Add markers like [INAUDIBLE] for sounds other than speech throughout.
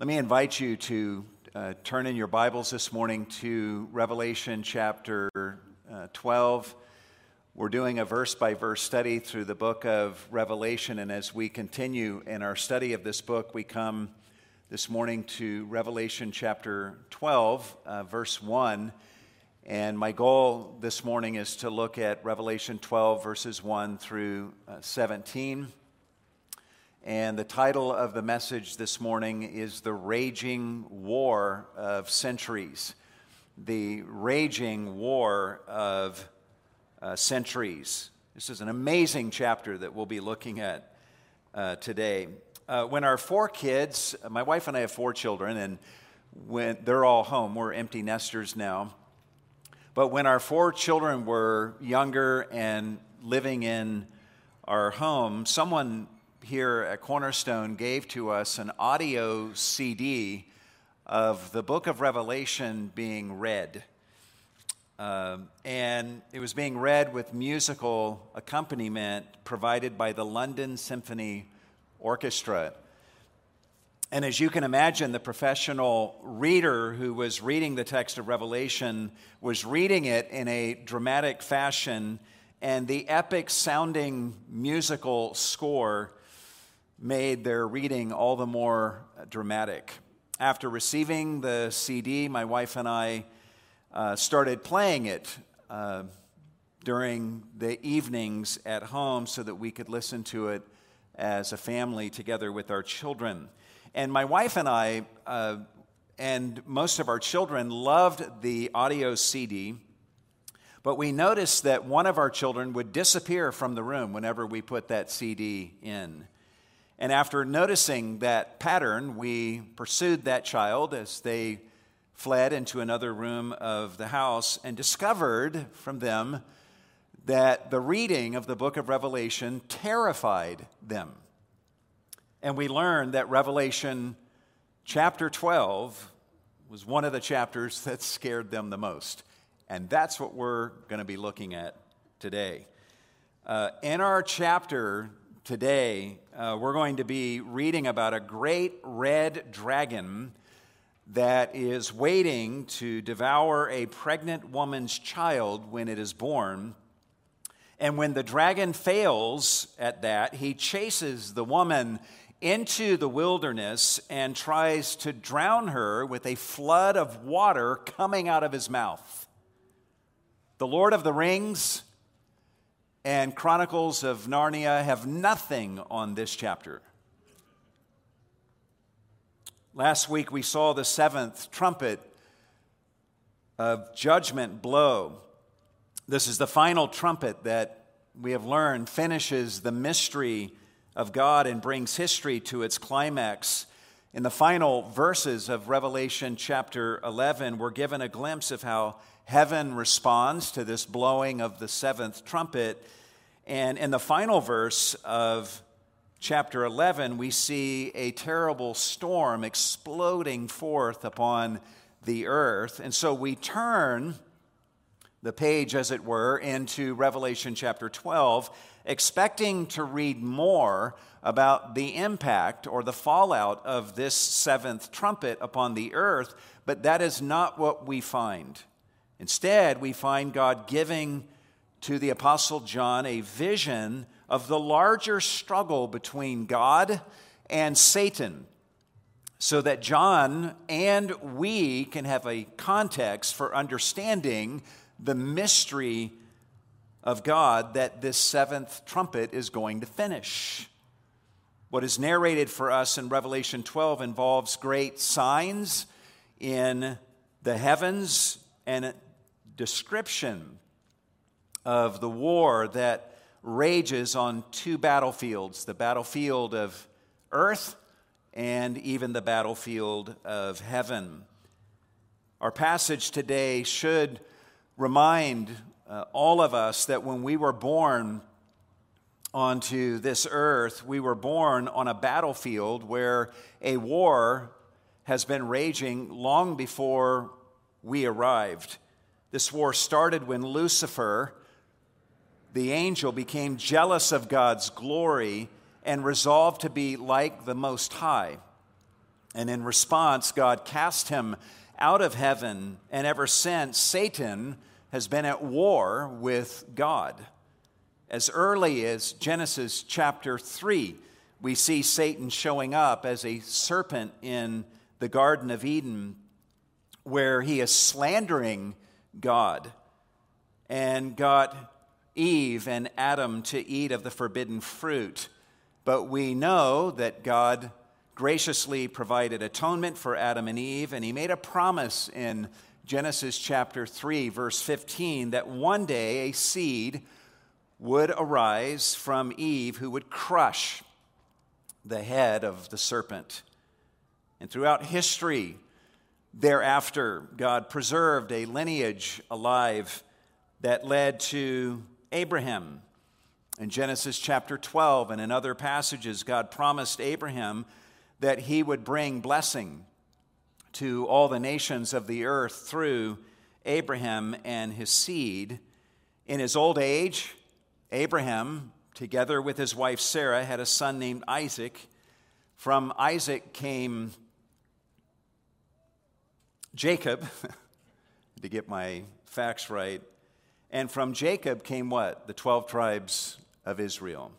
Let me invite you to uh, turn in your Bibles this morning to Revelation chapter uh, 12. We're doing a verse by verse study through the book of Revelation, and as we continue in our study of this book, we come this morning to Revelation chapter 12, uh, verse 1. And my goal this morning is to look at Revelation 12, verses 1 through uh, 17. And the title of the message this morning is The Raging War of Centuries. The Raging War of uh, Centuries. This is an amazing chapter that we'll be looking at uh, today. Uh, when our four kids, my wife and I have four children, and when they're all home, we're empty nesters now. But when our four children were younger and living in our home, someone here at Cornerstone gave to us an audio CD of the book of Revelation being read. Um, and it was being read with musical accompaniment provided by the London Symphony Orchestra. And as you can imagine, the professional reader who was reading the text of Revelation was reading it in a dramatic fashion, and the epic sounding musical score made their reading all the more dramatic. After receiving the CD, my wife and I uh, started playing it uh, during the evenings at home so that we could listen to it as a family together with our children. And my wife and I, uh, and most of our children, loved the audio CD. But we noticed that one of our children would disappear from the room whenever we put that CD in. And after noticing that pattern, we pursued that child as they fled into another room of the house and discovered from them that the reading of the book of Revelation terrified them. And we learned that Revelation chapter 12 was one of the chapters [LAUGHS] that scared them the most. And that's what we're going to be looking at today. Uh, in our chapter, today, uh, we're going to be reading about a great red dragon that is waiting to devour a pregnant woman's child when it is born. And when the dragon fails at that, he chases the woman into the wilderness and tries to drown her with a flood of water coming out of his mouth. The Lord of the Rings and Chronicles of Narnia have nothing on this chapter. Last week we saw the seventh trumpet of judgment blow. This is the final trumpet that we have learned finishes the mystery of God and brings history to its climax. In the final verses of Revelation chapter 11, we're given a glimpse of how heaven responds to this blowing of the seventh trumpet. And in the final verse of chapter 11, we see a terrible storm exploding forth upon the earth. And so we turn the page, as it were, into Revelation chapter 12, expecting to read more about the impact or the fallout of this seventh trumpet upon the earth, but that is not what we find. Instead, we find God giving to the Apostle John a vision of the larger struggle between God and Satan, so that John and we can have a context for understanding the mystery of God that this seventh trumpet is going to finish. What is narrated for us in Revelation 12 involves great signs in the heavens and description of the war that rages on two battlefields the battlefield of earth and even the battlefield of heaven. Our passage today should remind uh, all of us that when we were born onto this earth, we were born on a battlefield where a war has been raging long before we arrived. This war started when Lucifer, the angel, became jealous of God's glory and resolved to be like the Most High. And in response, God cast him out of heaven, and ever since, Satan has been at war with God. As early as Genesis chapter 3, we see Satan showing up as a serpent in the Garden of Eden, where he is slandering God and got Eve and Adam to eat of the forbidden fruit. But we know that God graciously provided atonement for Adam and Eve, and he made a promise in Genesis chapter 3, verse 15, that one day a seed would arise from Eve who would crush the head of the serpent. And throughout history, thereafter, God preserved a lineage alive that led to Abraham. In Genesis chapter 12 and in other passages, God promised Abraham that he would bring blessing to all the nations of the earth through Abraham and his seed. In his old age, Abraham, together with his wife Sarah, had a son named Isaac. From Isaac came Jacob, [LAUGHS] to get my facts right. And from Jacob came what? The 12 tribes of Israel.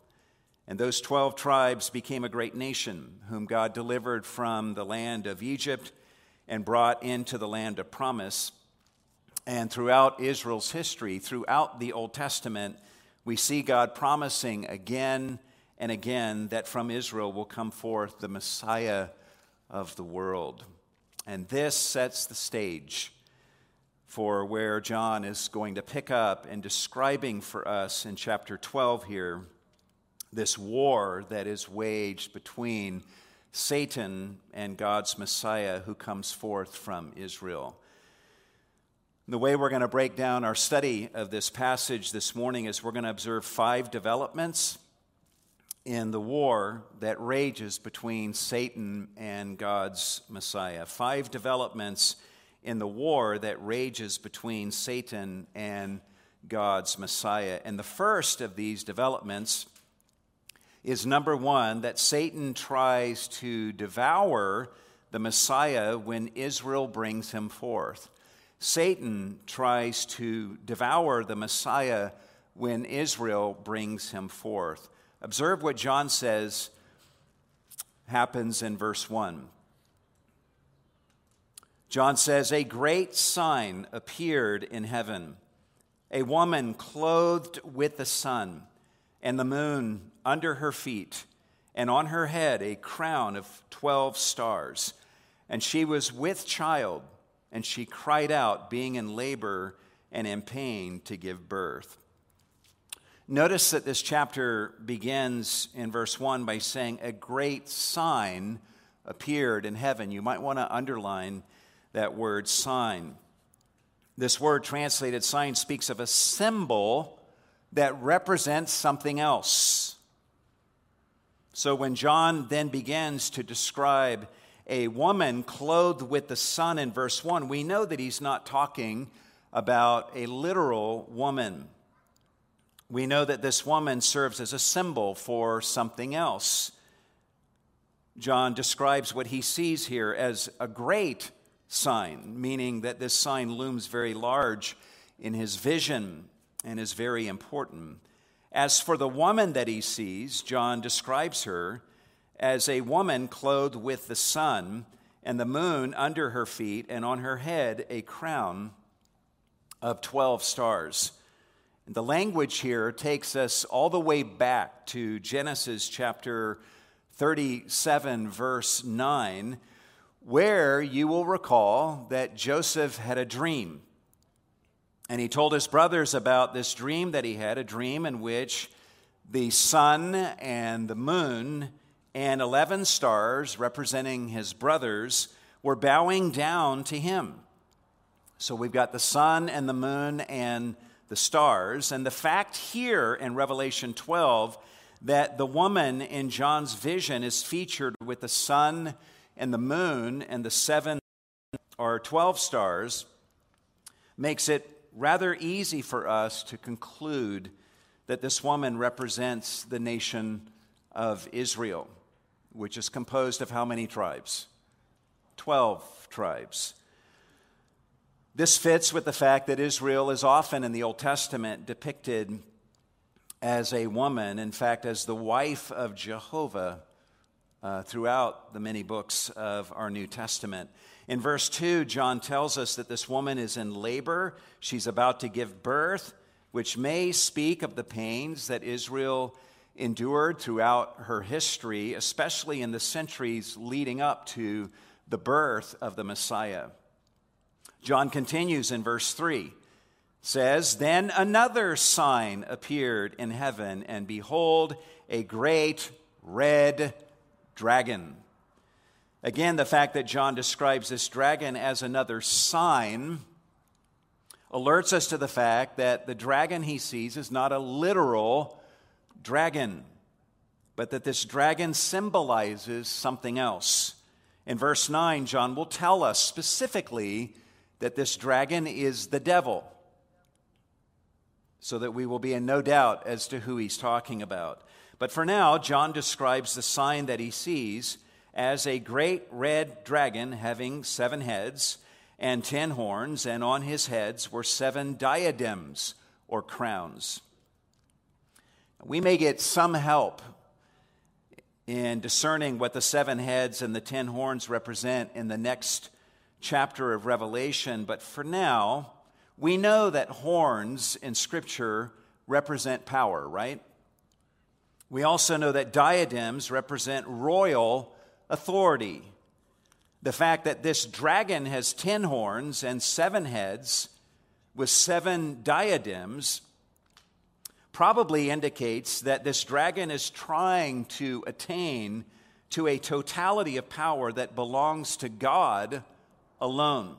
And those 12 tribes became a great nation, whom God delivered from the land of Egypt and brought into the land of promise. And throughout Israel's history, throughout the Old Testament, we see God promising again and again that from Israel will come forth the Messiah of the world. And this sets the stage for where John is going to pick up and describing for us in chapter 12 here this war that is waged between Satan and God's Messiah who comes forth from Israel. The way we're going to break down our study of this passage this morning is we're going to observe five developments in the war that rages between Satan and God's Messiah. Five developments in the war that rages between Satan and God's Messiah. And the first of these developments is number one, that Satan tries to devour the Messiah when Israel brings him forth. Satan tries to devour the Messiah when Israel brings him forth. Observe what John says happens in verse 1. John says, A great sign appeared in heaven a woman clothed with the sun and the moon under her feet, and on her head a crown of 12 stars. And she was with child, and she cried out, being in labor and in pain to give birth. Notice that this chapter begins in verse 1 by saying, A great sign appeared in heaven. You might want to underline that word sign. This word translated sign speaks of a symbol that represents something else. So when John then begins to describe a woman clothed with the sun in verse 1, we know that he's not talking about a literal woman. We know that this woman serves as a symbol for something else. John describes what he sees here as a great sign, meaning that this sign looms very large in his vision and is very important. As for the woman that he sees, John describes her as a woman clothed with the sun and the moon under her feet, and on her head a crown of 12 stars. The language here takes us all the way back to Genesis chapter 37, verse 9, where you will recall that Joseph had a dream. And he told his brothers about this dream that he had, a dream in which the sun and the moon and 11 stars representing his brothers were bowing down to him. So we've got the sun and the moon and the stars. And the fact here in Revelation 12 that the woman in John's vision is featured with the sun and the moon and the seven or 12 stars makes it rather easy for us to conclude that this woman represents the nation of Israel, which is composed of how many tribes? 12 tribes. This fits with the fact that Israel is often in the Old Testament depicted as a woman, in fact, as the wife of Jehovah uh, throughout the many books of our New Testament. In verse 2, John tells us that this woman is in labor. She's about to give birth, which may speak of the pains that Israel endured throughout her history, especially in the centuries leading up to the birth of the Messiah. John continues in verse 3 says, Then another sign appeared in heaven, and behold, a great red dragon. Again, the fact that John describes this dragon as another sign alerts us to the fact that the dragon he sees is not a literal dragon, but that this dragon symbolizes something else. In verse 9, John will tell us specifically that this dragon is the devil, so that we will be in no doubt as to who he's talking about. But for now, John describes the sign that he sees as a great red dragon having seven heads and ten horns, and on his heads were seven diadems or crowns. We may get some help in discerning what the seven heads and the ten horns represent in the next chapter of Revelation, but for now, we know that horns in Scripture represent power, right? We also know that diadems represent royal authority. The fact that this dragon has ten horns and seven heads with seven diadems probably indicates that this dragon is trying to attain to a totality of power that belongs to God alone.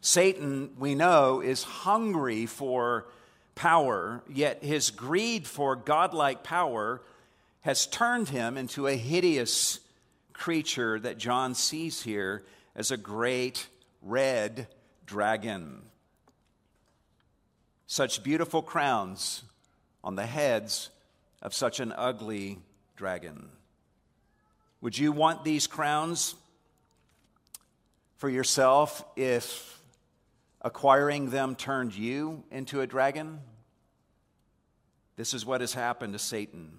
Satan, we know, is hungry for power, yet his greed for godlike power has turned him into a hideous creature that John sees here as a great red dragon. Such beautiful crowns on the heads of such an ugly dragon. Would you want these crowns for yourself if acquiring them turned you into a dragon? This is what has happened to Satan.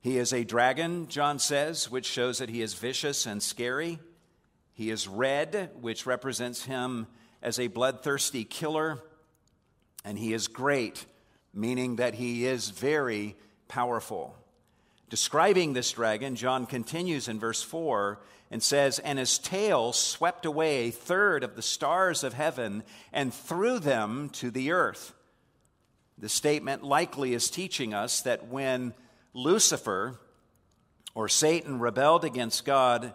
He is a dragon, John says, which shows that he is vicious and scary. He is red, which represents him as a bloodthirsty killer. And he is great, meaning that he is very powerful. Describing this dragon, John continues in verse 4 and says, And his tail swept away a third of the stars of heaven and threw them to the earth. The statement likely is teaching us that when Lucifer or Satan rebelled against God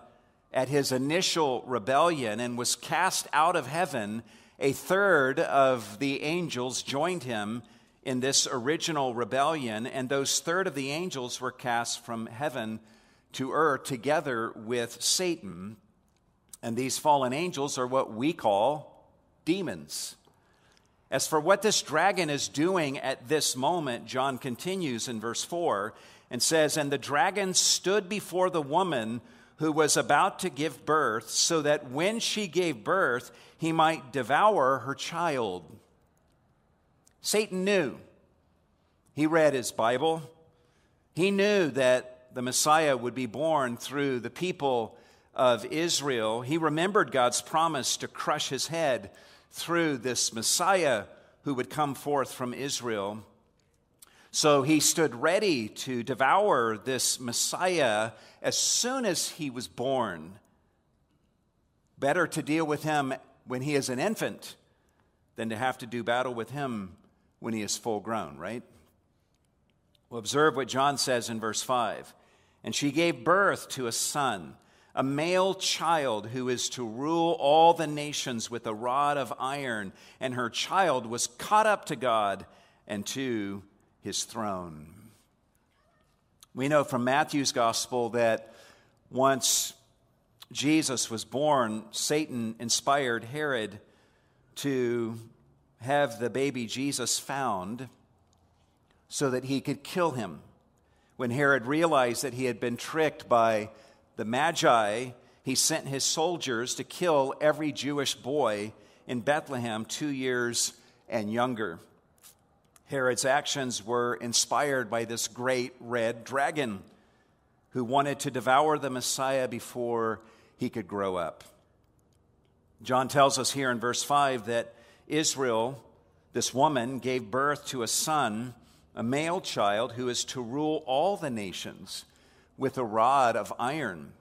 at his initial rebellion and was cast out of heaven, a third of the angels joined him in this original rebellion, and those third of the angels were cast from heaven to earth together with Satan. And these fallen angels are what we call demons. As for what this dragon is doing at this moment, John continues in verse 4 and says, And the dragon stood before the woman who was about to give birth, so that when she gave birth, he might devour her child. Satan knew. He read his Bible. He knew that the Messiah would be born through the people of Israel. He remembered God's promise to crush his head through this Messiah who would come forth from Israel. So he stood ready to devour this Messiah as soon as he was born. Better to deal with him when he is an infant than to have to do battle with him when he is full grown, right? Well, observe what John says in verse 5. And she gave birth to a son a male child who is to rule all the nations with a rod of iron, and her child was caught up to God and to his throne. We know from Matthew's gospel that once Jesus was born, Satan inspired Herod to have the baby Jesus found so that he could kill him. When Herod realized that he had been tricked by the Magi, he sent his soldiers to kill every Jewish boy in Bethlehem two years and younger. Herod's actions were inspired by this great red dragon who wanted to devour the Messiah before he could grow up. John tells us here in verse 5 that Israel, this woman, gave birth to a son, a male child, who is to rule all the nations with a rod of iron.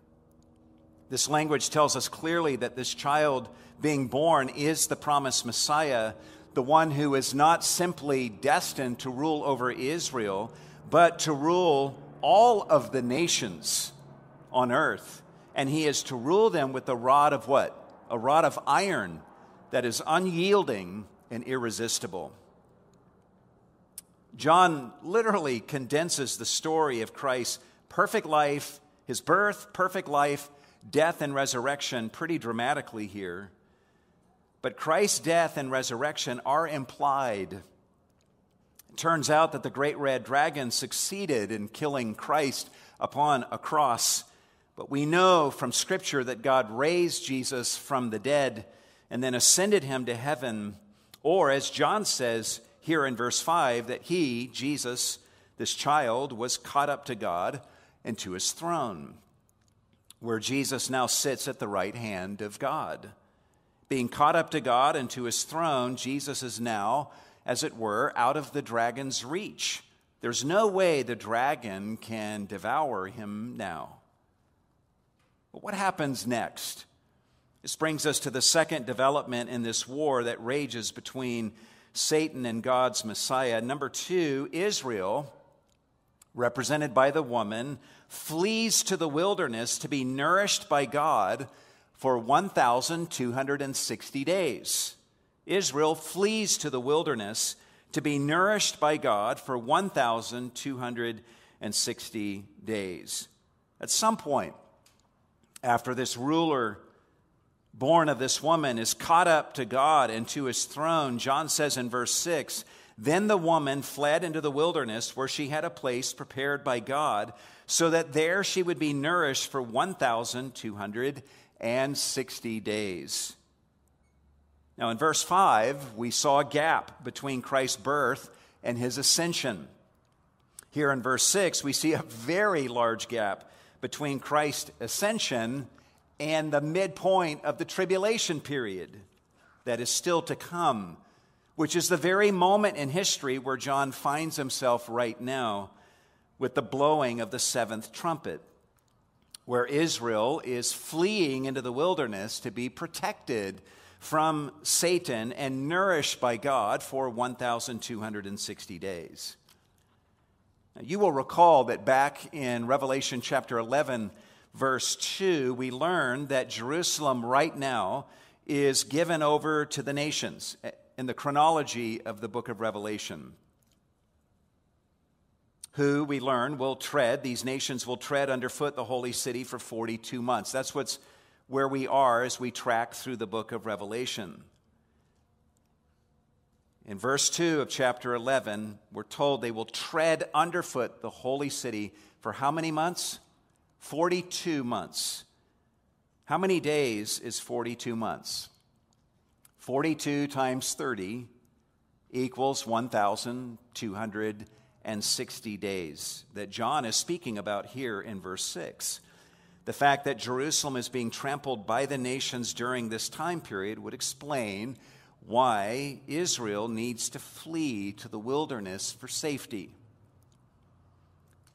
This language tells us clearly that this child being born is the promised Messiah, the one who is not simply destined to rule over Israel, but to rule all of the nations on earth. And he is to rule them with a rod of what? a rod of iron that is unyielding and irresistible. John literally condenses the story of Christ's perfect life, his birth, perfect life, death, and resurrection pretty dramatically here. But Christ's death and resurrection are implied. It turns out that the great red dragon succeeded in killing Christ upon a cross but we know from Scripture that God raised Jesus from the dead and then ascended him to heaven. Or, as John says here in verse 5, that he, Jesus, this child, was caught up to God and to his throne, where Jesus now sits at the right hand of God. Being caught up to God and to his throne, Jesus is now, as it were, out of the dragon's reach. There's no way the dragon can devour him now. But what happens next? This brings us to the second development in this war that rages between Satan and God's Messiah. Number two, Israel, represented by the woman, flees to the wilderness to be nourished by God for 1,260 days. Israel flees to the wilderness to be nourished by God for 1,260 days. At some point, after this ruler born of this woman is caught up to God and to his throne, John says in verse 6 Then the woman fled into the wilderness where she had a place prepared by God, so that there she would be nourished for 1,260 days. Now, in verse 5, we saw a gap between Christ's birth and his ascension. Here in verse 6, we see a very large gap between Christ's ascension and the midpoint of the tribulation period that is still to come, which is the very moment in history where John finds himself right now with the blowing of the seventh trumpet, where Israel is fleeing into the wilderness to be protected from Satan and nourished by God for 1,260 days. You will recall that back in Revelation chapter 11, verse 2, we learn that Jerusalem right now is given over to the nations in the chronology of the book of Revelation. Who we learn will tread, these nations will tread underfoot the holy city for 42 months. That's what's where we are as we track through the book of Revelation. In verse 2 of chapter 11, we're told they will tread underfoot the holy city for how many months? 42 months. How many days is 42 months? 42 times 30 equals 1,260 days that John is speaking about here in verse 6. The fact that Jerusalem is being trampled by the nations during this time period would explain why Israel needs to flee to the wilderness for safety.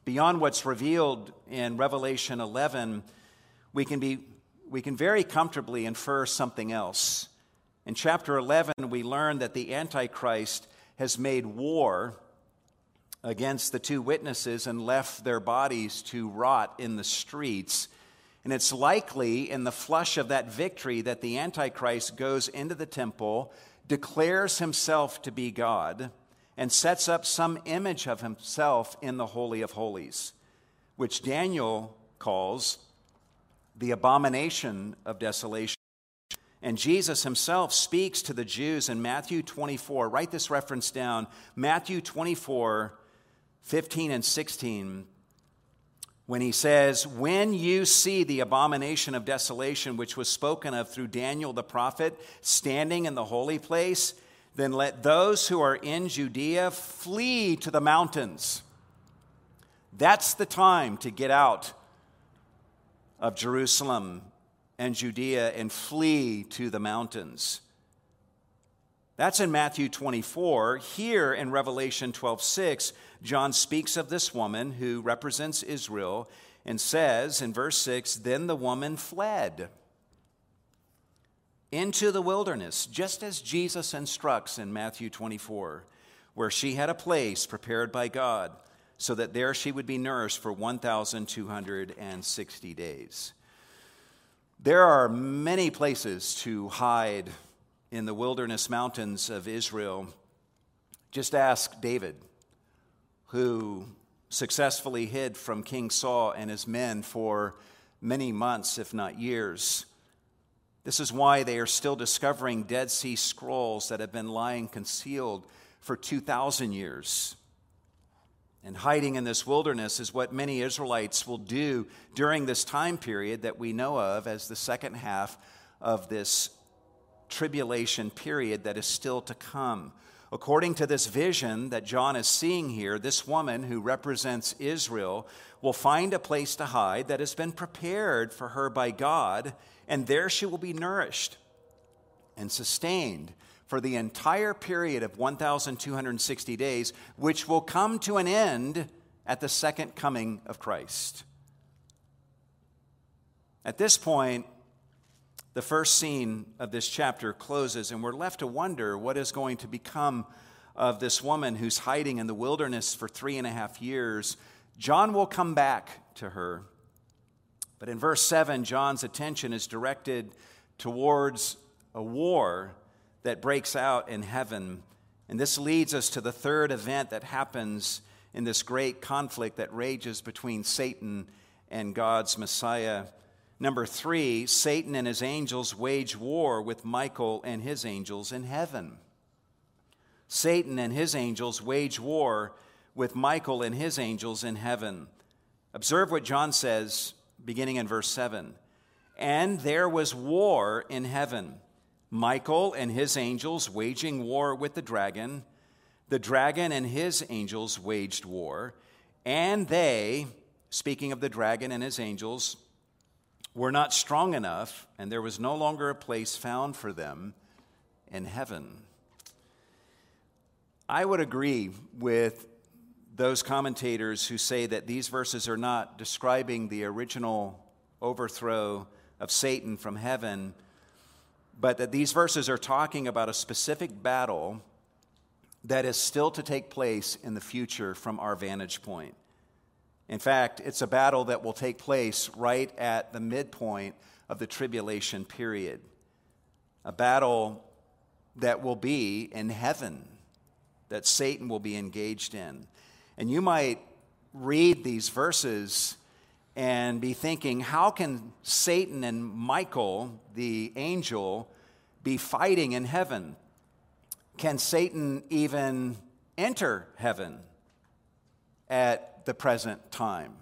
Beyond what's revealed in Revelation 11, we can, be, we can very comfortably infer something else. In chapter 11, we learn that the Antichrist has made war against the two witnesses and left their bodies to rot in the streets. And it's likely in the flush of that victory that the Antichrist goes into the temple, declares himself to be God, and sets up some image of himself in the Holy of Holies, which Daniel calls the abomination of desolation. And Jesus himself speaks to the Jews in Matthew 24. Write this reference down Matthew 24, 15 and 16. when he says, When you see the abomination of desolation, which was spoken of through Daniel the prophet, standing in the holy place, then let those who are in Judea flee to the mountains. That's the time to get out of Jerusalem and Judea and flee to the mountains. That's in Matthew 24. Here in Revelation 12 6, John speaks of this woman who represents Israel and says in verse 6 Then the woman fled into the wilderness, just as Jesus instructs in Matthew 24, where she had a place prepared by God, so that there she would be nourished for 1,260 days. There are many places to hide in the wilderness mountains of Israel. Just ask David, who successfully hid from King Saul and his men for many months, if not years. This is why they are still discovering Dead Sea Scrolls that have been lying concealed for 2,000 years. And hiding in this wilderness is what many Israelites will do during this time period that we know of as the second half of this tribulation period that is still to come. According to this vision that John is seeing here, this woman who represents Israel will find a place to hide that has been prepared for her by God and there she will be nourished and sustained for the entire period of 1,260 days, which will come to an end at the second coming of Christ. At this point, the first scene of this chapter closes, and we're left to wonder what is going to become of this woman who's hiding in the wilderness for three and a half years. John will come back to her but in verse 7, John's attention is directed towards a war that breaks out in heaven. And this leads us to the third event that happens in this great conflict that rages between Satan and God's Messiah. Number three, Satan and his angels wage war with Michael and his angels in heaven. Satan and his angels wage war with Michael and his angels in heaven. Observe what John says beginning in verse 7. And there was war in heaven. Michael and his angels waging war with the dragon. The dragon and his angels waged war. And they, speaking of the dragon and his angels, were not strong enough, and there was no longer a place found for them in heaven. I would agree with those commentators who say that these verses are not describing the original overthrow of Satan from heaven, but that these verses are talking about a specific battle that is still to take place in the future from our vantage point. In fact, it's a battle that will take place right at the midpoint of the tribulation period. A battle that will be in heaven, that Satan will be engaged in. And you might read these verses and be thinking, how can Satan and Michael, the angel, be fighting in heaven? Can Satan even enter heaven at the present time?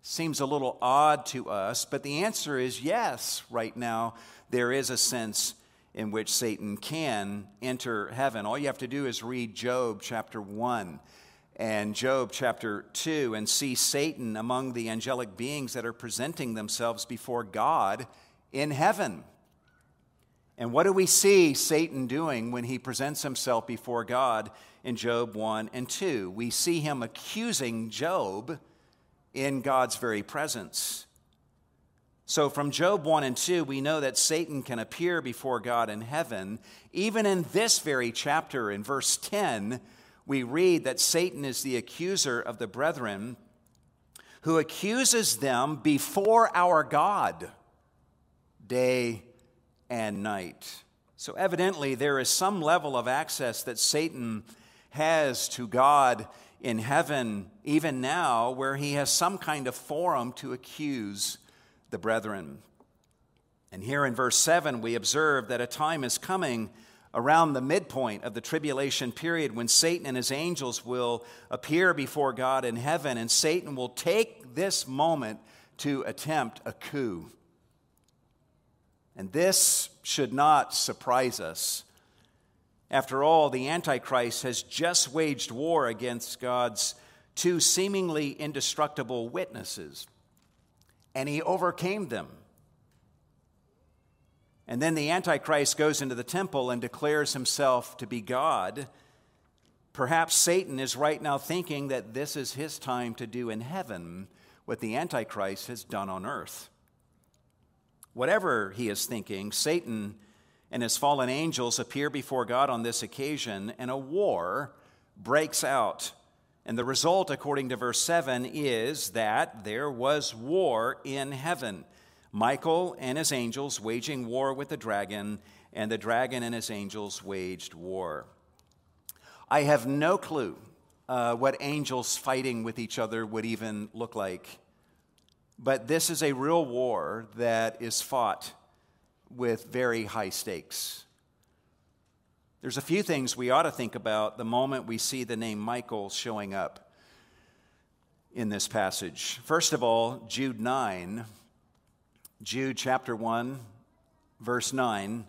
Seems a little odd to us, but the answer is yes, right now, there is a sense in which Satan can enter heaven. All you have to do is read Job chapter 1 and Job chapter 2 and see Satan among the angelic beings that are presenting themselves before God in heaven. And what do we see Satan doing when he presents himself before God in Job 1 and 2? We see him accusing Job in God's very presence. So, from Job 1 and 2, we know that Satan can appear before God in heaven. Even in this very chapter, in verse 10, we read that Satan is the accuser of the brethren who accuses them before our God day and night. So, evidently, there is some level of access that Satan has to God in heaven, even now, where he has some kind of forum to accuse the brethren. And here in verse 7, we observe that a time is coming around the midpoint of the tribulation period when Satan and his angels will appear before God in heaven, and Satan will take this moment to attempt a coup. And this should not surprise us. After all, the Antichrist has just waged war against God's two seemingly indestructible witnesses, and he overcame them. And then the Antichrist goes into the temple and declares himself to be God. Perhaps Satan is right now thinking that this is his time to do in heaven what the Antichrist has done on earth. Whatever he is thinking, Satan and his fallen angels appear before God on this occasion, and a war breaks out. And the result, according to verse 7, is that there was war in heaven. Michael and his angels waging war with the dragon, and the dragon and his angels waged war. I have no clue uh, what angels fighting with each other would even look like. But this is a real war that is fought with very high stakes. There's a few things we ought to think about the moment we see the name Michael showing up in this passage. First of all, Jude 9, Jude chapter 1, verse 9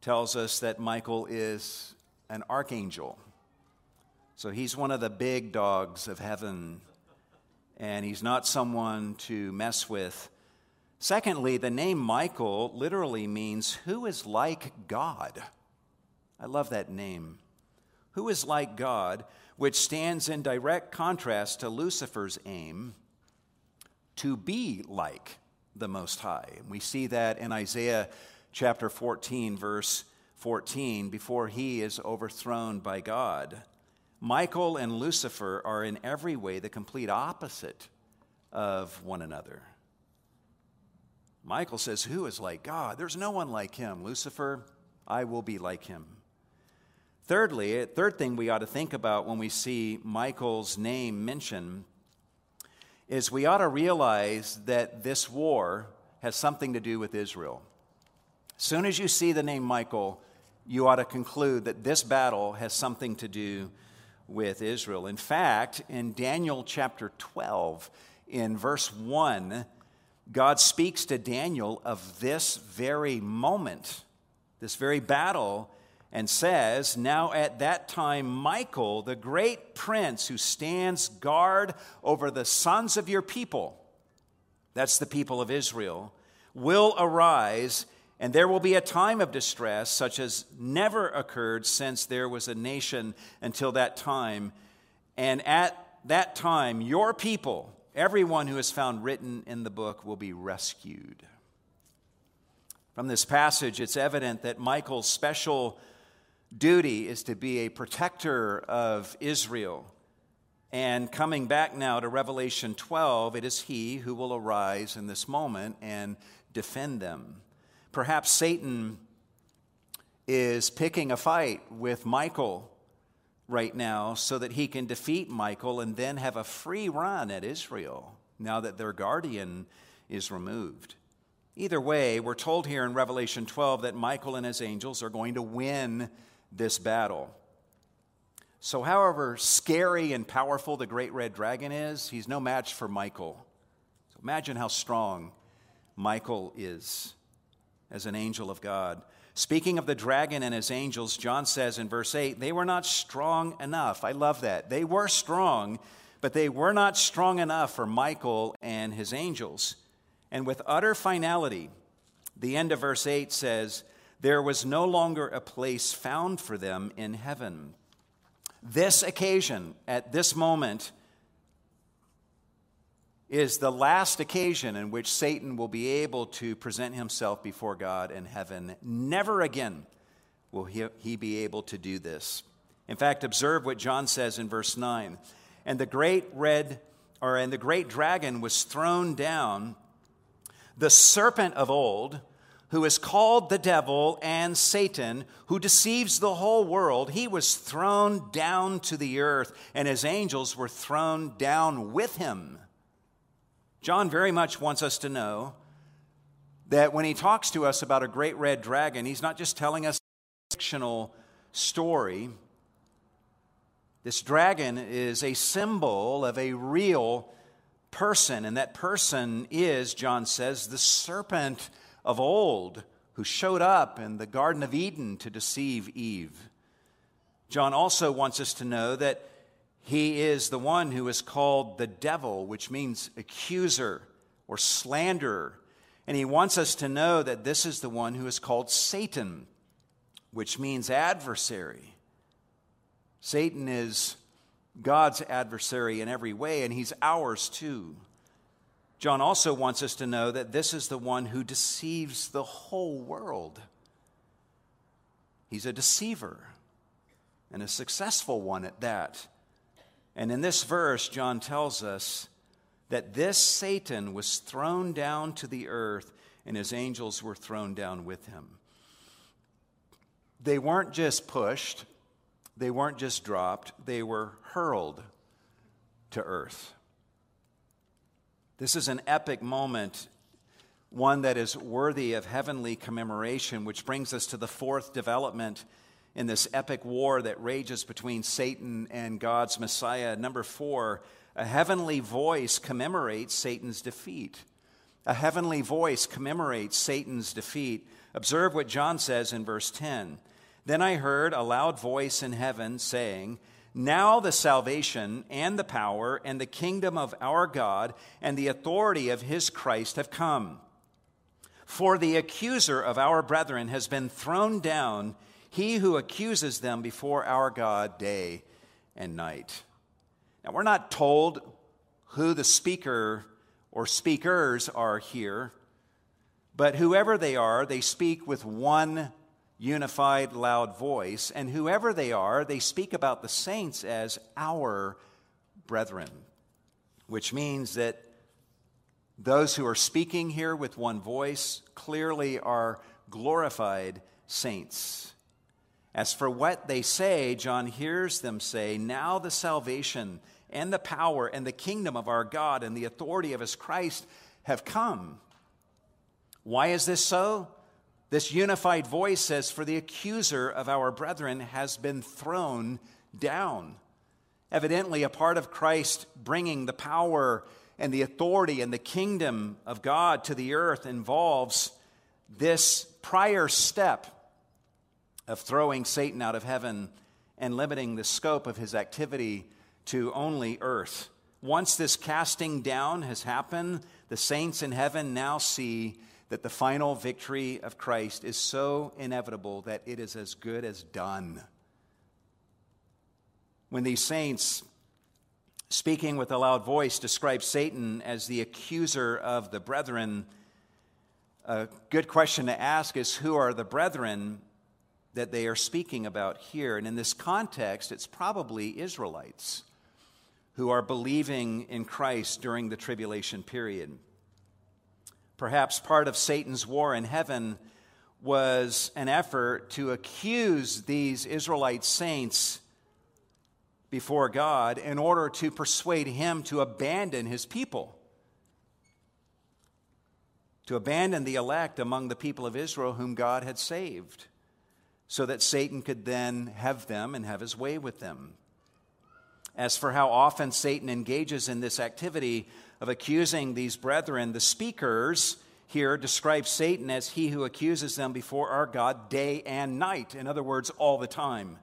tells us that Michael is an archangel. So he's one of the big dogs of heaven, and he's not someone to mess with. Secondly, the name Michael literally means who is like God. I love that name. Who is like God, which stands in direct contrast to Lucifer's aim to be like the Most High. And we see that in Isaiah chapter 14, verse 14, before he is overthrown by God. Michael and Lucifer are in every way the complete opposite of one another. Michael says, Who is like God? There's no one like him. Lucifer, I will be like him. Thirdly, third thing we ought to think about when we see Michael's name mentioned is we ought to realize that this war has something to do with Israel. As soon as you see the name Michael, you ought to conclude that this battle has something to do with Israel. In fact, in Daniel chapter 12, in verse 1, God speaks to Daniel of this very moment, this very battle, and says, Now at that time, Michael, the great prince who stands guard over the sons of your people, that's the people of Israel, will arise, and there will be a time of distress such as never occurred since there was a nation until that time. And at that time, your people, everyone who is found written in the book, will be rescued. From this passage, it's evident that Michael's special duty is to be a protector of Israel. And coming back now to Revelation 12, it is he who will arise in this moment and defend them. Perhaps Satan is picking a fight with Michael right now so that he can defeat Michael and then have a free run at Israel now that their guardian is removed. Either way, we're told here in Revelation 12 that Michael and his angels are going to win this battle. So, however scary and powerful the great red dragon is, he's no match for Michael. So imagine how strong Michael is as an angel of God. Speaking of the dragon and his angels, John says in verse 8, they were not strong enough. I love that. They were strong, but they were not strong enough for Michael and his angels. And with utter finality, the end of verse 8 says, there was no longer a place found for them in heaven. This occasion, at this moment, is the last occasion in which Satan will be able to present himself before God in heaven. Never again will he, be able to do this. In fact, observe what John says in verse 9. And the great red, or and the great dragon was thrown down, the serpent of old who is called the devil and Satan, who deceives the whole world, he was thrown down to the earth, and his angels were thrown down with him. John very much wants us to know that when he talks to us about a great red dragon, he's not just telling us a fictional story. This dragon is a symbol of a real person, and that person is, John says, the serpent of old who showed up in the Garden of Eden to deceive Eve. John also wants us to know that he is the one who is called the devil, which means accuser or slanderer. And he wants us to know that this is the one who is called Satan, which means adversary. Satan is God's adversary in every way, and he's ours too. John also wants us to know that this is the one who deceives the whole world. He's a deceiver, and a successful one at that. And in this verse, John tells us that this Satan was thrown down to the earth, and his angels were thrown down with him. They weren't just pushed, they weren't just dropped, they were hurled to earth. This is an epic moment, one that is worthy of heavenly commemoration, which brings us to the fourth development in this epic war that rages between Satan and God's Messiah. Number four, a heavenly voice commemorates Satan's defeat. A heavenly voice commemorates Satan's defeat. Observe what John says in verse 10. Then I heard a loud voice in heaven saying, Now the salvation and the power and the kingdom of our God and the authority of his Christ have come. For the accuser of our brethren has been thrown down, he who accuses them before our God day and night. Now, we're not told who the speaker or speakers are here, but whoever they are, they speak with one unified, loud voice. And whoever they are, they speak about the saints as our brethren, which means that those who are speaking here with one voice clearly are glorified saints. As for what they say, John hears them say, Now the salvation and the power and the kingdom of our God and the authority of his Christ have come. Why is this so? This unified voice says, For the accuser of our brethren has been thrown down. Evidently, a part of Christ bringing the power and the authority and the kingdom of God to the earth involves this prior step of throwing Satan out of heaven and limiting the scope of his activity to only earth. Once this casting down has happened, the saints in heaven now see that the final victory of Christ is so inevitable that it is as good as done. When these saints, speaking with a loud voice, describe Satan as the accuser of the brethren, a good question to ask is who are the brethren that they are speaking about here? And in this context, it's probably Israelites who are believing in Christ during the tribulation period. Perhaps part of Satan's war in heaven was an effort to accuse these Israelite saints before God in order to persuade him to abandon his people, to abandon the elect among the people of Israel whom God had saved, so that Satan could then have them and have his way with them. As for how often Satan engages in this activity, of accusing these brethren, the speakers here describe Satan as he who accuses them before our God day and night. In other words, all the time.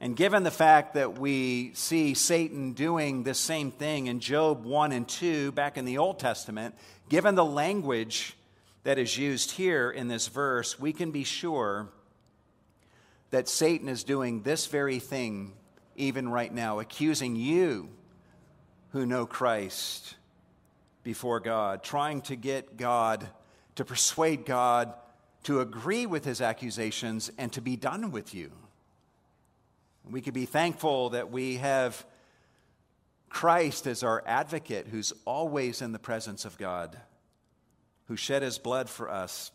And given the fact that we see Satan doing this same thing in Job 1 and 2 back in the Old Testament, given the language that is used here in this verse, we can be sure that Satan is doing this very thing even right now, accusing you who know Christ before God, trying to get God, to persuade God to agree with his accusations and to be done with you. We could be thankful that we have Christ as our advocate who's always in the presence of God, who shed his blood for us,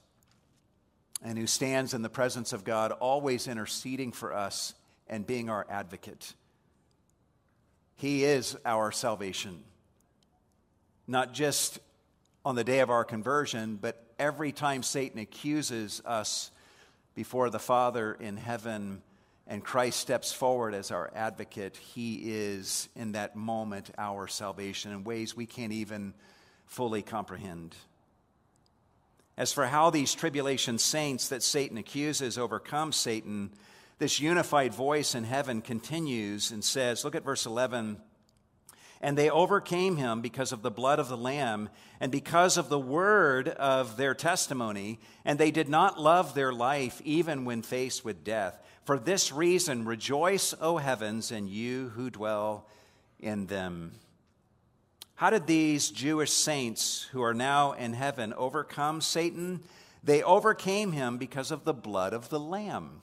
and who stands in the presence of God, always interceding for us and being our advocate. He is our salvation. Not just on the day of our conversion, but every time Satan accuses us before the Father in heaven and Christ steps forward as our advocate, he is in that moment our salvation in ways we can't even fully comprehend. As for how these tribulation saints that Satan accuses overcome Satan, this unified voice in heaven continues and says, look at verse 11. And they overcame him because of the blood of the Lamb and because of the word of their testimony, and they did not love their life even when faced with death. For this reason, rejoice, O heavens, and you who dwell in them. How did these Jewish saints who are now in heaven overcome Satan? They overcame him because of the blood of the Lamb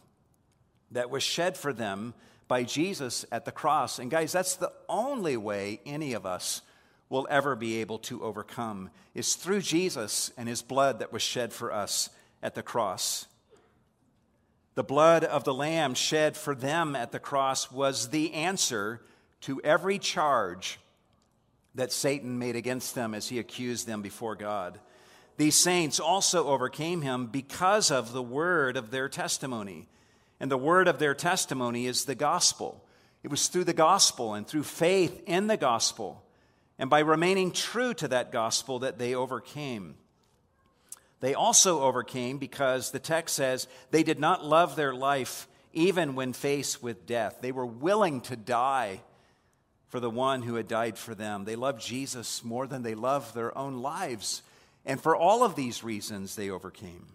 that was shed for them by Jesus at the cross. And guys, that's the only way any of us will ever be able to overcome is through Jesus and his blood that was shed for us at the cross. The blood of the lamb shed for them at the cross was the answer to every charge that Satan made against them as he accused them before God. These saints also overcame him because of the word of their testimony. And the word of their testimony is the gospel. It was through the gospel and through faith in the gospel and by remaining true to that gospel that they overcame. They also overcame because the text says they did not love their life even when faced with death. They were willing to die for the one who had died for them. They loved Jesus more than they loved their own lives. And for all of these reasons, they overcame.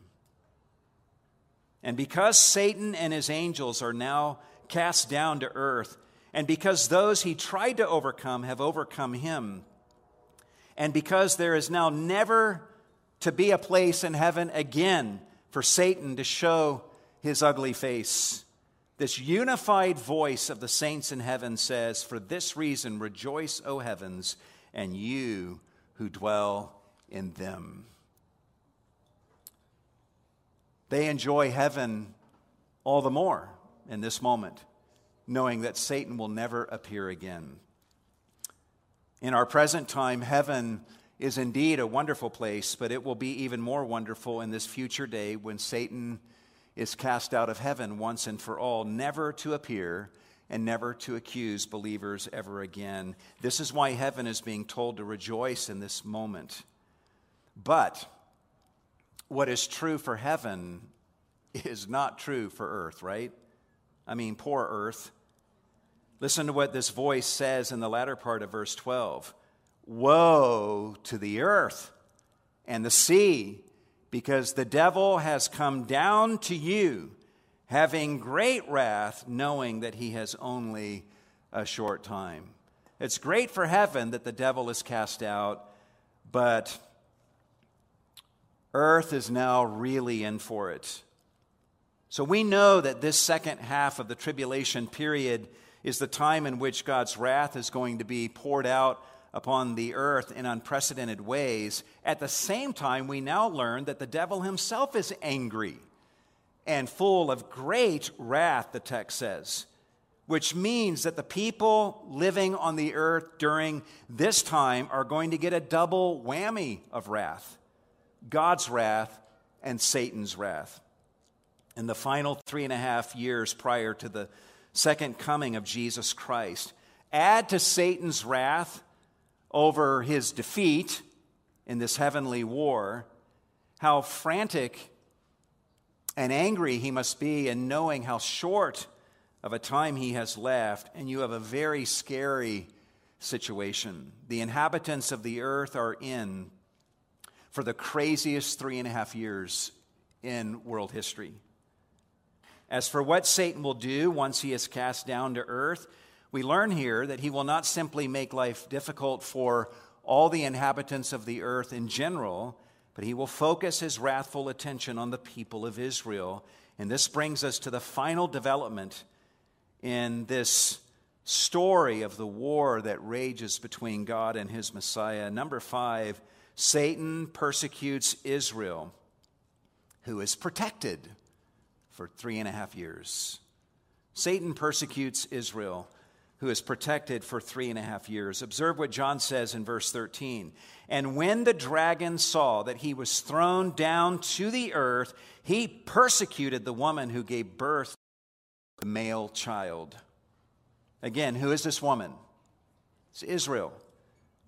And because Satan and his angels are now cast down to earth, and because those he tried to overcome have overcome him, and because there is now never to be a place in heaven again for Satan to show his ugly face, this unified voice of the saints in heaven says, For this reason, rejoice, O heavens, and you who dwell in them. They enjoy heaven all the more in this moment, knowing that Satan will never appear again. In our present time, heaven is indeed a wonderful place, but it will be even more wonderful in this future day when Satan is cast out of heaven once and for all, never to appear and never to accuse believers ever again. This is why heaven is being told to rejoice in this moment. But what is true for heaven is not true for earth, right? I mean, poor earth. Listen to what this voice says in the latter part of verse 12 Woe to the earth and the sea because the devil has come down to you, having great wrath, knowing that he has only a short time. It's great for heaven that the devil is cast out, but earth is now really in for it. So we know that this second half of the tribulation period is the time in which God's wrath is going to be poured out upon the earth in unprecedented ways. At the same time, we now learn that the devil himself is angry and full of great wrath, the text says, which means that the people living on the earth during this time are going to get a double whammy of wrath God's wrath and Satan's wrath. In the final three and a half years prior to the second coming of Jesus Christ, add to Satan's wrath over his defeat in this heavenly war, how frantic and angry he must be in knowing how short of a time he has left, and you have a very scary situation. The inhabitants of the earth are in for the craziest three and a half years in world history. As for what Satan will do once he is cast down to earth, we learn here that he will not simply make life difficult for all the inhabitants of the earth in general, but he will focus his wrathful attention on the people of Israel. And this brings us to the final development in this story of the war that rages between God and his Messiah. Number five, Satan persecutes Israel, who is protected for three and a half years. Satan persecutes Israel who is protected for three and a half years. Observe what John says in verse 13. And when the dragon saw that he was thrown down to the earth, he persecuted the woman who gave birth to the male child. Again, who is this woman? It's Israel.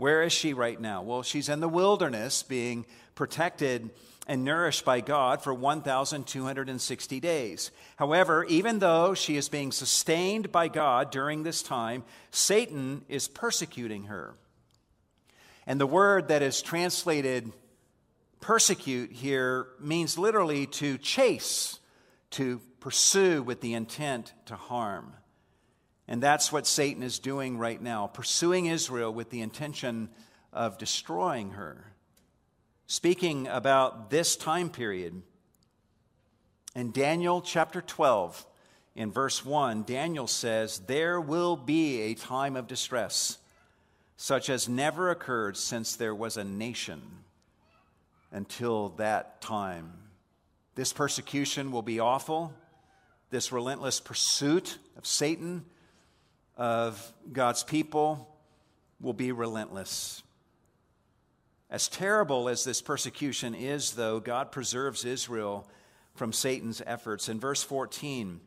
Where is she right now? Well, she's in the wilderness being protected and nourished by God for 1,260 days. However, even though she is being sustained by God during this time, Satan is persecuting her. And the word that is translated persecute here means literally to chase, to pursue with the intent to harm. And that's what Satan is doing right now, pursuing Israel with the intention of destroying her. Speaking about this time period, in Daniel chapter 12, in verse 1, Daniel says, There will be a time of distress, such as never occurred since there was a nation until that time. This persecution will be awful. This relentless pursuit of Satan, of God's people, will be relentless. As terrible as this persecution is, though, God preserves Israel from Satan's efforts. In verse 14,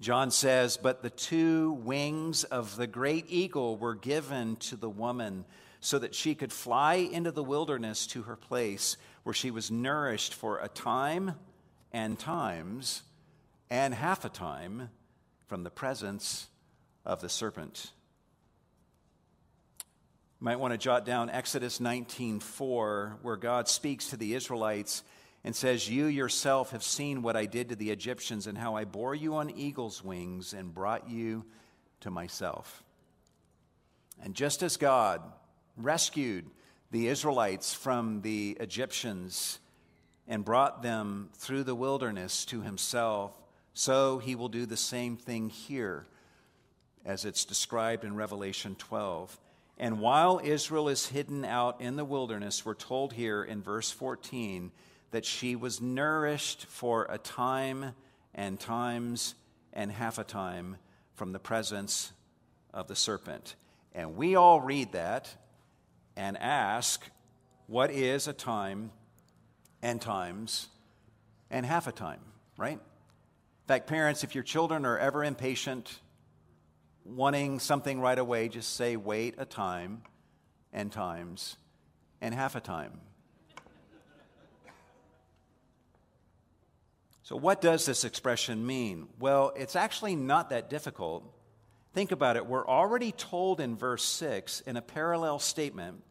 John says, But the two wings of the great eagle were given to the woman so that she could fly into the wilderness to her place where she was nourished for a time and times and half a time from the presence of the serpent. You might want to jot down Exodus 19:4 where God speaks to the Israelites and says, "You yourself have seen what I did to the Egyptians and how I bore you on eagle's wings and brought you to myself." And just as God rescued the Israelites from the Egyptians and brought them through the wilderness to himself, so he will do the same thing here as it's described in Revelation 12. And while Israel is hidden out in the wilderness, we're told here in verse 14 that she was nourished for a time and times and half a time from the presence of the serpent. And we all read that and ask, What is a time and times and half a time, right? In fact, parents, if your children are ever impatient, wanting something right away, just say, Wait a time and times and half a time. So, what does this expression mean? Well, it's actually not that difficult. Think about it. We're already told in verse 6 in a parallel statement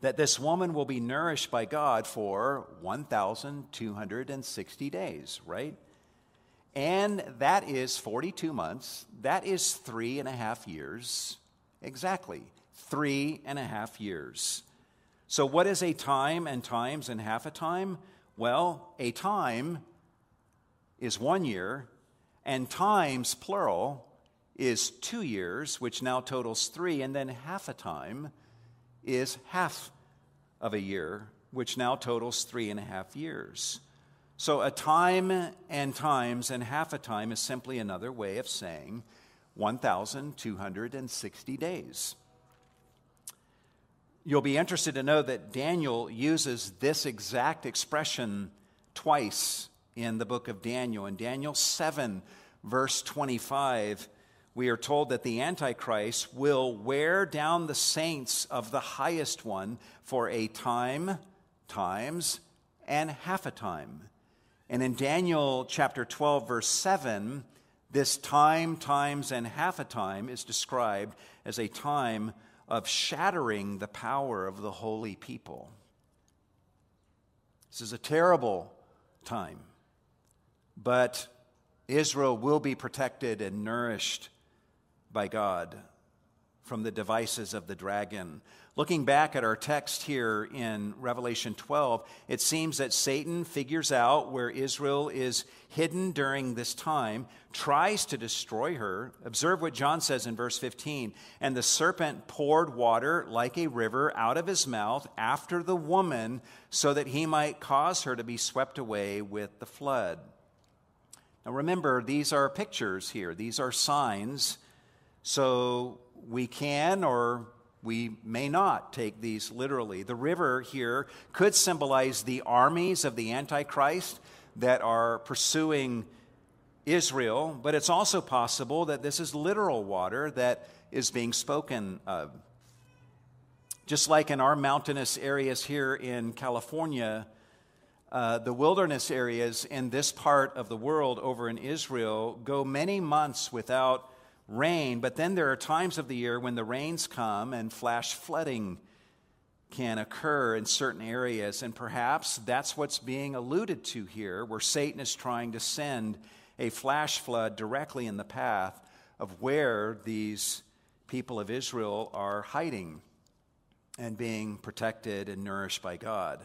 that this woman will be nourished by God for 1,260 days, right? And that is 42 months. That is three and a half years. Exactly. Three and a half years. So, what is a time and times and half a time? Well, a time is one year, and times, plural, is two years, which now totals three, and then half a time is half of a year, which now totals three and a half years. So a time and times and half a time is simply another way of saying 1,260 days. You'll be interested to know that Daniel uses this exact expression twice in the book of Daniel. In Daniel 7, verse 25, we are told that the Antichrist will wear down the saints of the highest one for a time, times, and half a time. And in Daniel chapter 12, verse 7, this time, times, and half a time is described as a time of shattering the power of the holy people. This is a terrible time, but Israel will be protected and nourished by God from the devices of the dragon. Looking back at our text here in Revelation 12, it seems that Satan figures out where Israel is hidden during this time, tries to destroy her. Observe what John says in verse 15. And the serpent poured water like a river out of his mouth after the woman, so that he might cause her to be swept away with the flood. Now remember, these are pictures here, these are signs so we can or we may not take these literally. The river here could symbolize the armies of the Antichrist that are pursuing Israel, but it's also possible that this is literal water that is being spoken of. Just like in our mountainous areas here in California, uh, the wilderness areas in this part of the world over in Israel go many months without rain, but then there are times of the year when the rains come and flash flooding can occur in certain areas. And perhaps that's what's being alluded to here, where Satan is trying to send a flash flood directly in the path of where these people of Israel are hiding and being protected and nourished by God.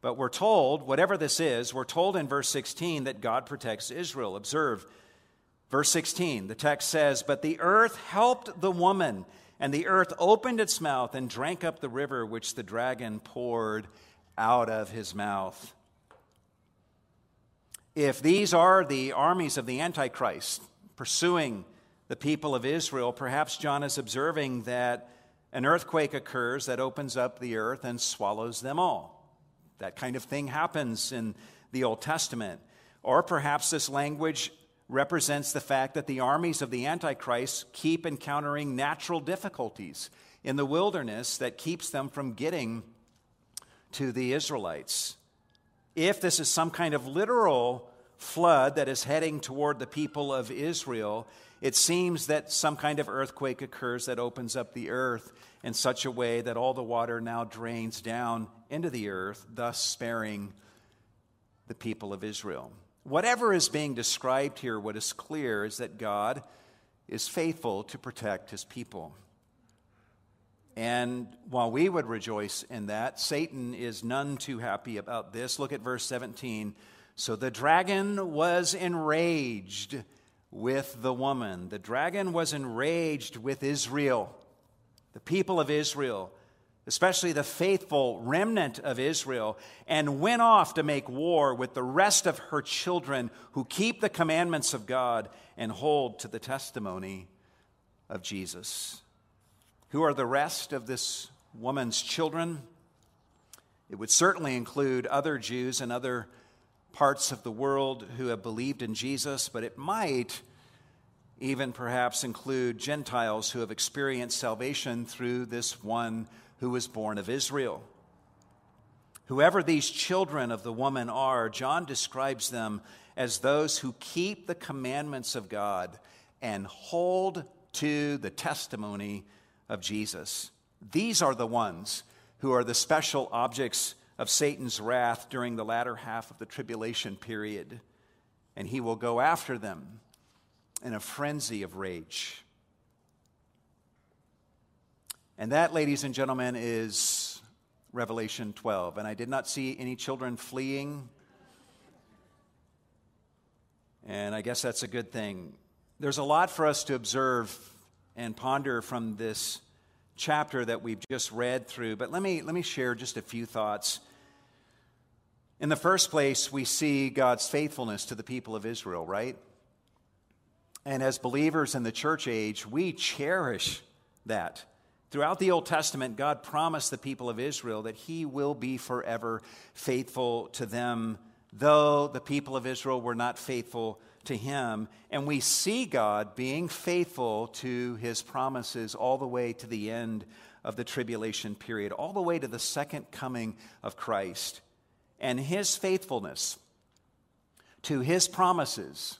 But we're told, whatever this is, we're told in verse 16 that God protects Israel. Observe verse 16. The text says, But the earth helped the woman, and the earth opened its mouth and drank up the river which the dragon poured out of his mouth. If these are the armies of the Antichrist pursuing the people of Israel, perhaps John is observing that an earthquake occurs that opens up the earth and swallows them all. That kind of thing happens in the Old Testament. Or perhaps this language represents the fact that the armies of the Antichrist keep encountering natural difficulties in the wilderness that keeps them from getting to the Israelites. If this is some kind of literal flood that is heading toward the people of Israel, it seems that some kind of earthquake occurs that opens up the earth in such a way that all the water now drains down into the earth, thus sparing the people of Israel. Whatever is being described here, what is clear is that God is faithful to protect his people. And while we would rejoice in that, Satan is none too happy about this. Look at verse 17. So the dragon was enraged with the woman. The dragon was enraged with Israel, the people of Israel, especially the faithful remnant of Israel, and went off to make war with the rest of her children who keep the commandments of God and hold to the testimony of Jesus. Who are the rest of this woman's children? It would certainly include other Jews and other parts of the world who have believed in Jesus, but it might even perhaps include Gentiles who have experienced salvation through this one who was born of Israel. Whoever these children of the woman are, John describes them as those who keep the commandments of God and hold to the testimony of Jesus. These are the ones who are the special objects of Satan's wrath during the latter half of the tribulation period, and he will go after them in a frenzy of rage. And that, ladies and gentlemen, is Revelation 12. And I did not see any children fleeing. And I guess that's a good thing. There's a lot for us to observe and ponder from this chapter that we've just read through, but let me, let me share just a few thoughts in the first place, we see God's faithfulness to the people of Israel, right? And as believers in the church age, we cherish that. Throughout the Old Testament, God promised the people of Israel that He will be forever faithful to them, though the people of Israel were not faithful to Him. And we see God being faithful to His promises all the way to the end of the tribulation period, all the way to the second coming of Christ and his faithfulness to his promises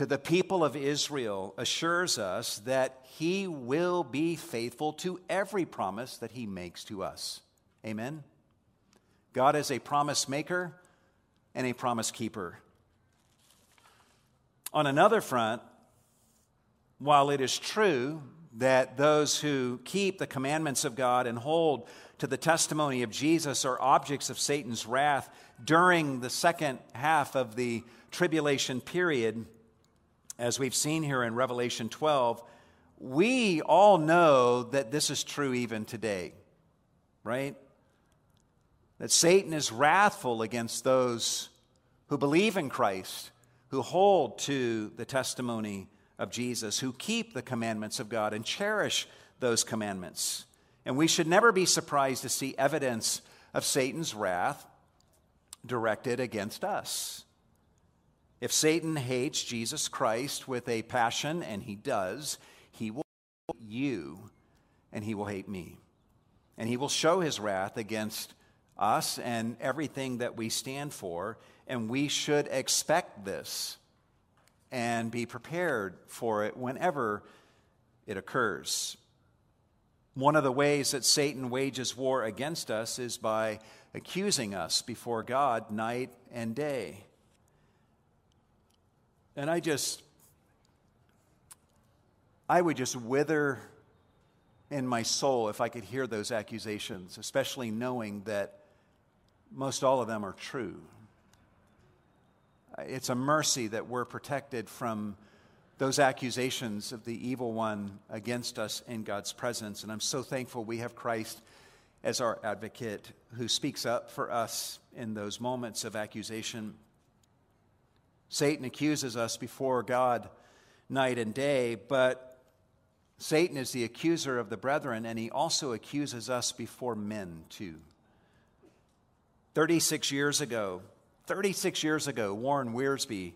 to the people of Israel assures us that he will be faithful to every promise that he makes to us. Amen. God is a promise maker and a promise keeper. On another front, while it is true that those who keep the commandments of God and hold to the testimony of Jesus are objects of Satan's wrath during the second half of the tribulation period, as we've seen here in Revelation 12, we all know that this is true even today, right? That Satan is wrathful against those who believe in Christ, who hold to the testimony of Jesus, who keep the commandments of God and cherish those commandments. And we should never be surprised to see evidence of Satan's wrath directed against us. If Satan hates Jesus Christ with a passion, and he does, he will hate you and he will hate me. And he will show his wrath against us and everything that we stand for, and we should expect this and be prepared for it whenever it occurs. One of the ways that Satan wages war against us is by accusing us before God night and day. And I just, I would just wither in my soul if I could hear those accusations, especially knowing that most all of them are true. It's a mercy that we're protected from those accusations of the evil one against us in God's presence. And I'm so thankful we have Christ as our advocate who speaks up for us in those moments of accusation. Satan accuses us before God night and day, but Satan is the accuser of the brethren, and he also accuses us before men, too. 36 years ago, 36 years ago, Warren Wiersbe,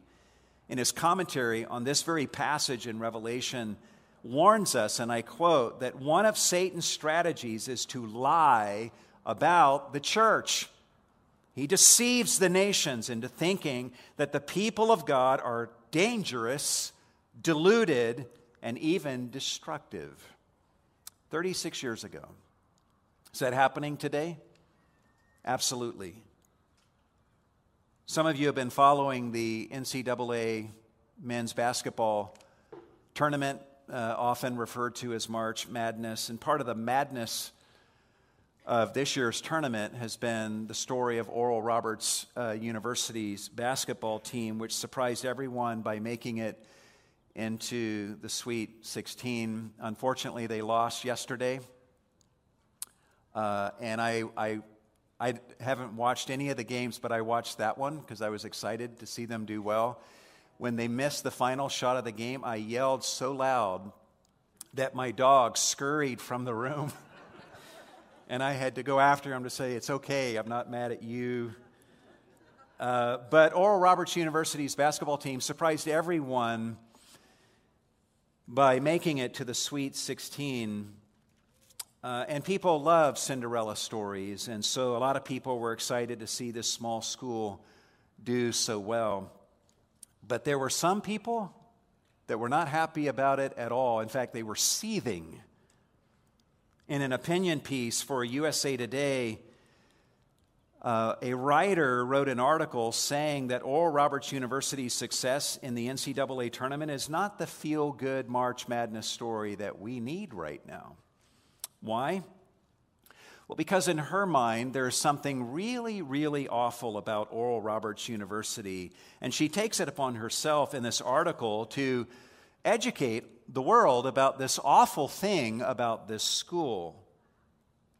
in his commentary on this very passage in Revelation, warns us, and I quote, that one of Satan's strategies is to lie about the church. He deceives the nations into thinking that the people of God are dangerous, deluded, and even destructive. 36 years ago. Is that happening today? Absolutely. Some of you have been following the NCAA men's basketball tournament, uh, often referred to as March Madness. And part of the madness of this year's tournament has been the story of Oral Roberts uh, University's basketball team, which surprised everyone by making it into the Sweet 16. Unfortunately, they lost yesterday. Uh, and I, I, I haven't watched any of the games, but I watched that one because I was excited to see them do well. When they missed the final shot of the game, I yelled so loud that my dog scurried from the room. [LAUGHS] and I had to go after him to say, It's okay, I'm not mad at you. Uh, but Oral Roberts University's basketball team surprised everyone by making it to the Sweet 16. Uh, and people love Cinderella stories, and so a lot of people were excited to see this small school do so well. But there were some people that were not happy about it at all. In fact, they were seething in an opinion piece for USA Today, uh, a writer wrote an article saying that Oral Roberts University's success in the NCAA tournament is not the feel good March Madness story that we need right now. Why? Well, because in her mind, there's something really, really awful about Oral Roberts University, and she takes it upon herself in this article to educate the world about this awful thing about this school.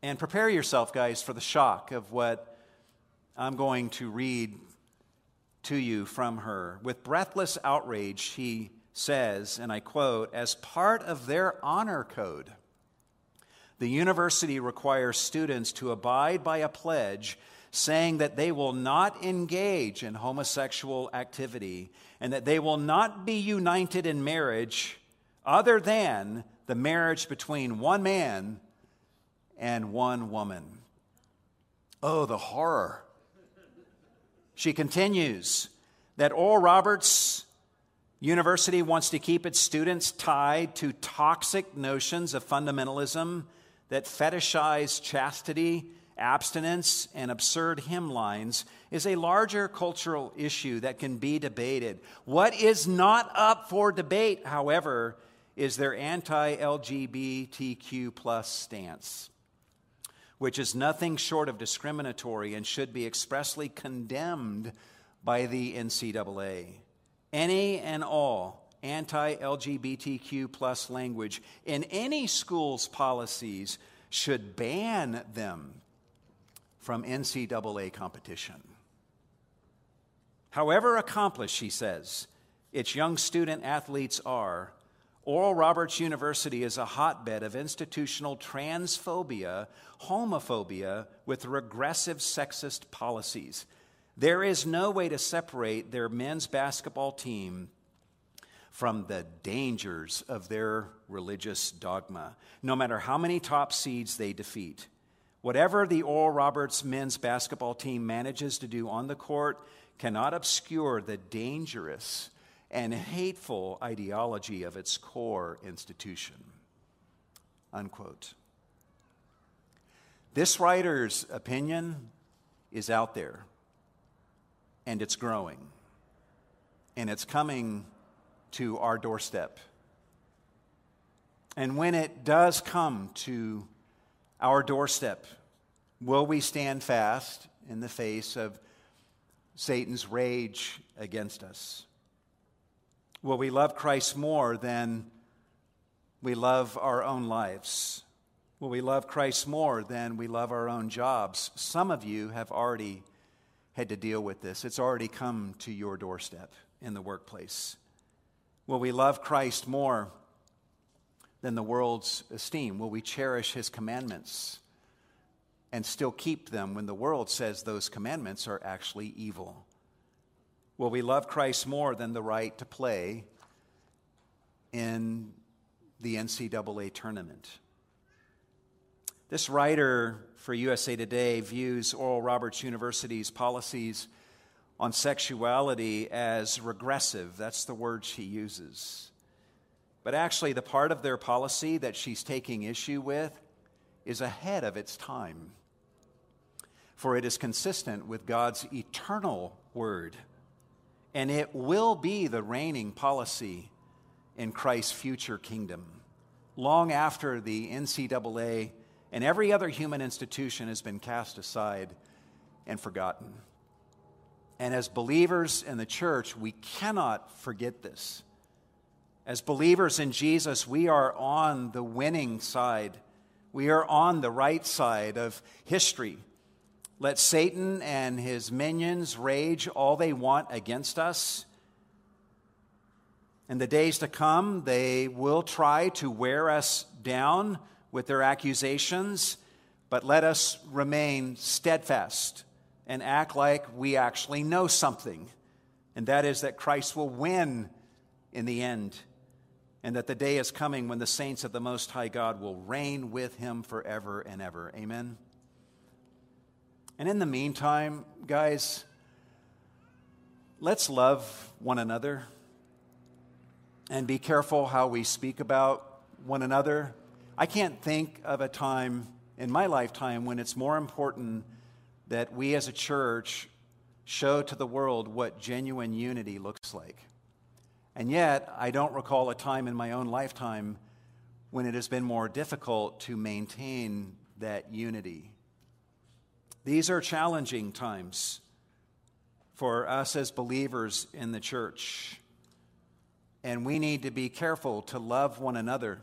And prepare yourself, guys, for the shock of what I'm going to read to you from her. With breathless outrage, he says, and I quote, as part of their honor code, the university requires students to abide by a pledge saying that they will not engage in homosexual activity and that they will not be united in marriage other than the marriage between one man and one woman. Oh, the horror. She continues that Oral Roberts University wants to keep its students tied to toxic notions of fundamentalism that fetishize chastity abstinence and absurd hymn lines is a larger cultural issue that can be debated. What is not up for debate, however, is their anti LGBTQ plus stance, which is nothing short of discriminatory and should be expressly condemned by the NCAA. Any and all anti LGBTQ plus language in any school's policies should ban them from NCAA competition. However accomplished, she says, its young student athletes are, Oral Roberts University is a hotbed of institutional transphobia, homophobia, with regressive sexist policies. There is no way to separate their men's basketball team from the dangers of their religious dogma, no matter how many top seeds they defeat. Whatever the Oral Roberts men's basketball team manages to do on the court cannot obscure the dangerous and hateful ideology of its core institution. Unquote. This writer's opinion is out there, and it's growing, and it's coming to our doorstep. And when it does come to our doorstep, will we stand fast in the face of Satan's rage against us? Will we love Christ more than we love our own lives? Will we love Christ more than we love our own jobs? Some of you have already had to deal with this. It's already come to your doorstep in the workplace. Will we love Christ more than the world's esteem? Will we cherish his commandments and still keep them when the world says those commandments are actually evil? Will we love Christ more than the right to play in the NCAA tournament? This writer for USA Today views Oral Roberts University's policies on sexuality as regressive. That's the word she uses. But actually, the part of their policy that she's taking issue with is ahead of its time. For it is consistent with God's eternal word, and it will be the reigning policy in Christ's future kingdom, long after the NCAA and every other human institution has been cast aside and forgotten. And as believers in the church, we cannot forget this. As believers in Jesus, we are on the winning side. We are on the right side of history. Let Satan and his minions rage all they want against us. In the days to come, they will try to wear us down with their accusations, but let us remain steadfast and act like we actually know something, and that is that Christ will win in the end, and that the day is coming when the saints of the Most High God will reign with him forever and ever. Amen. And in the meantime, guys, let's love one another and be careful how we speak about one another. I can't think of a time in my lifetime when it's more important that we as a church show to the world what genuine unity looks like. And yet, I don't recall a time in my own lifetime when it has been more difficult to maintain that unity. These are challenging times for us as believers in the church. And we need to be careful to love one another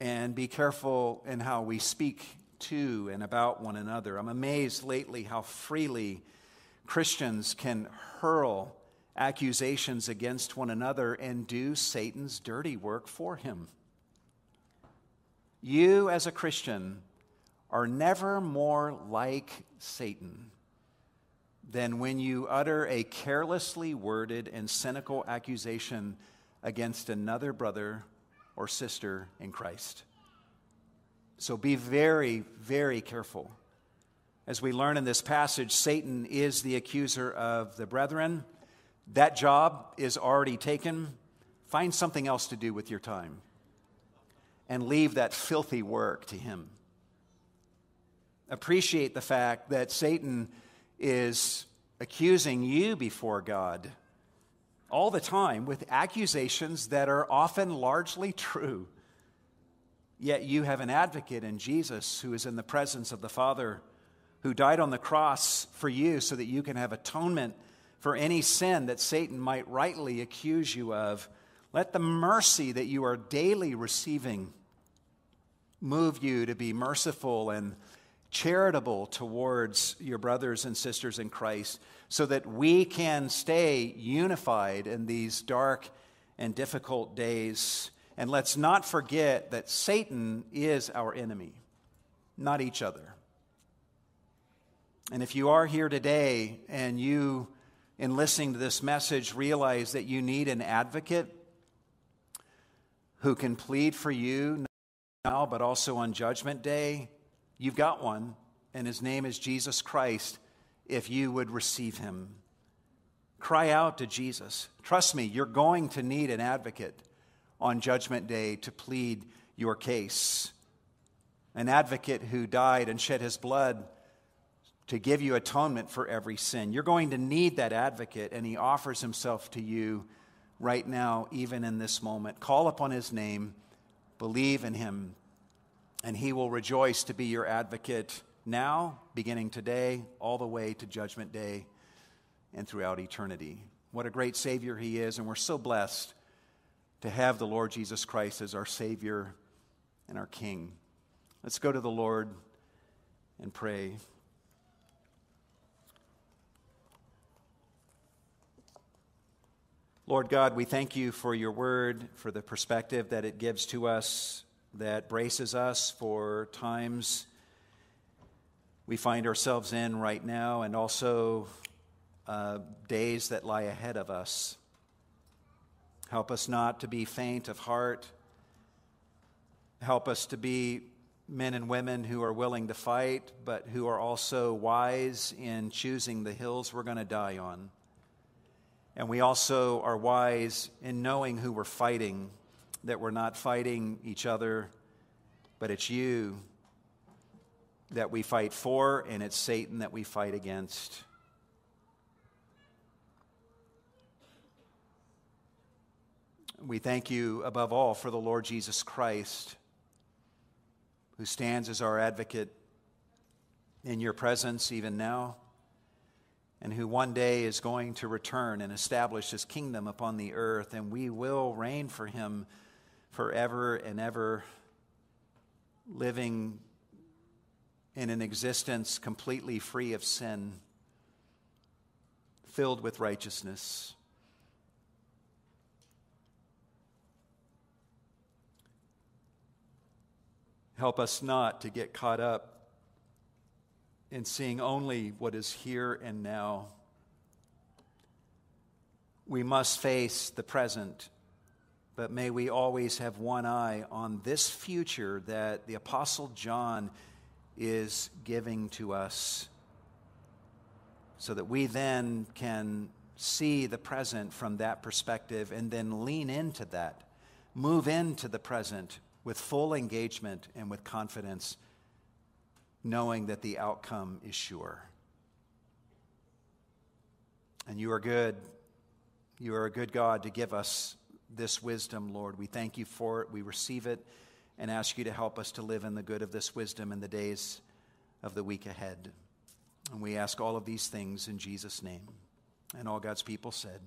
and be careful in how we speak to and about one another. I'm amazed lately how freely Christians can hurl accusations against one another and do Satan's dirty work for him. You, as a Christian, are never more like Satan than when you utter a carelessly worded and cynical accusation against another brother or sister in Christ. So be very, very careful. As we learn in this passage, Satan is the accuser of the brethren. That job is already taken. Find something else to do with your time and leave that filthy work to him. Appreciate the fact that Satan is accusing you before God all the time with accusations that are often largely true. Yet you have an advocate in Jesus who is in the presence of the Father, who died on the cross for you so that you can have atonement for any sin that Satan might rightly accuse you of. Let the mercy that you are daily receiving move you to be merciful and charitable towards your brothers and sisters in Christ so that we can stay unified in these dark and difficult days and let's not forget that Satan is our enemy, not each other. And if you are here today and you, in listening to this message, realize that you need an advocate who can plead for you now, but also on Judgment Day, you've got one, and his name is Jesus Christ, if you would receive him. Cry out to Jesus. Trust me, you're going to need an advocate on Judgment Day to plead your case. An advocate who died and shed his blood to give you atonement for every sin. You're going to need that advocate, and he offers himself to you right now, even in this moment. Call upon his name, believe in him, and he will rejoice to be your advocate now, beginning today, all the way to Judgment Day and throughout eternity. What a great Savior he is, and we're so blessed to have the Lord Jesus Christ as our Savior and our King. Let's go to the Lord and pray. Lord God, we thank you for your word, for the perspective that it gives to us, that braces us for times we find ourselves in right now, and also uh, days that lie ahead of us. Help us not to be faint of heart. Help us to be men and women who are willing to fight, but who are also wise in choosing the hills we're going to die on. And we also are wise in knowing who we're fighting, that we're not fighting each other, but it's you that we fight for, and it's Satan that we fight against. We thank you above all for the Lord Jesus Christ, who stands as our advocate in your presence even now, and who one day is going to return and establish his kingdom upon the earth, and we will reign for him forever and ever, living in an existence completely free of sin, filled with righteousness. Help us not to get caught up in seeing only what is here and now. We must face the present, but may we always have one eye on this future that the Apostle John is giving to us so that we then can see the present from that perspective and then lean into that, move into the present with full engagement and with confidence, knowing that the outcome is sure. And you are good. You are a good God to give us this wisdom, Lord. We thank you for it. We receive it and ask you to help us to live in the good of this wisdom in the days of the week ahead. And we ask all of these things in Jesus' name. And all God's people said,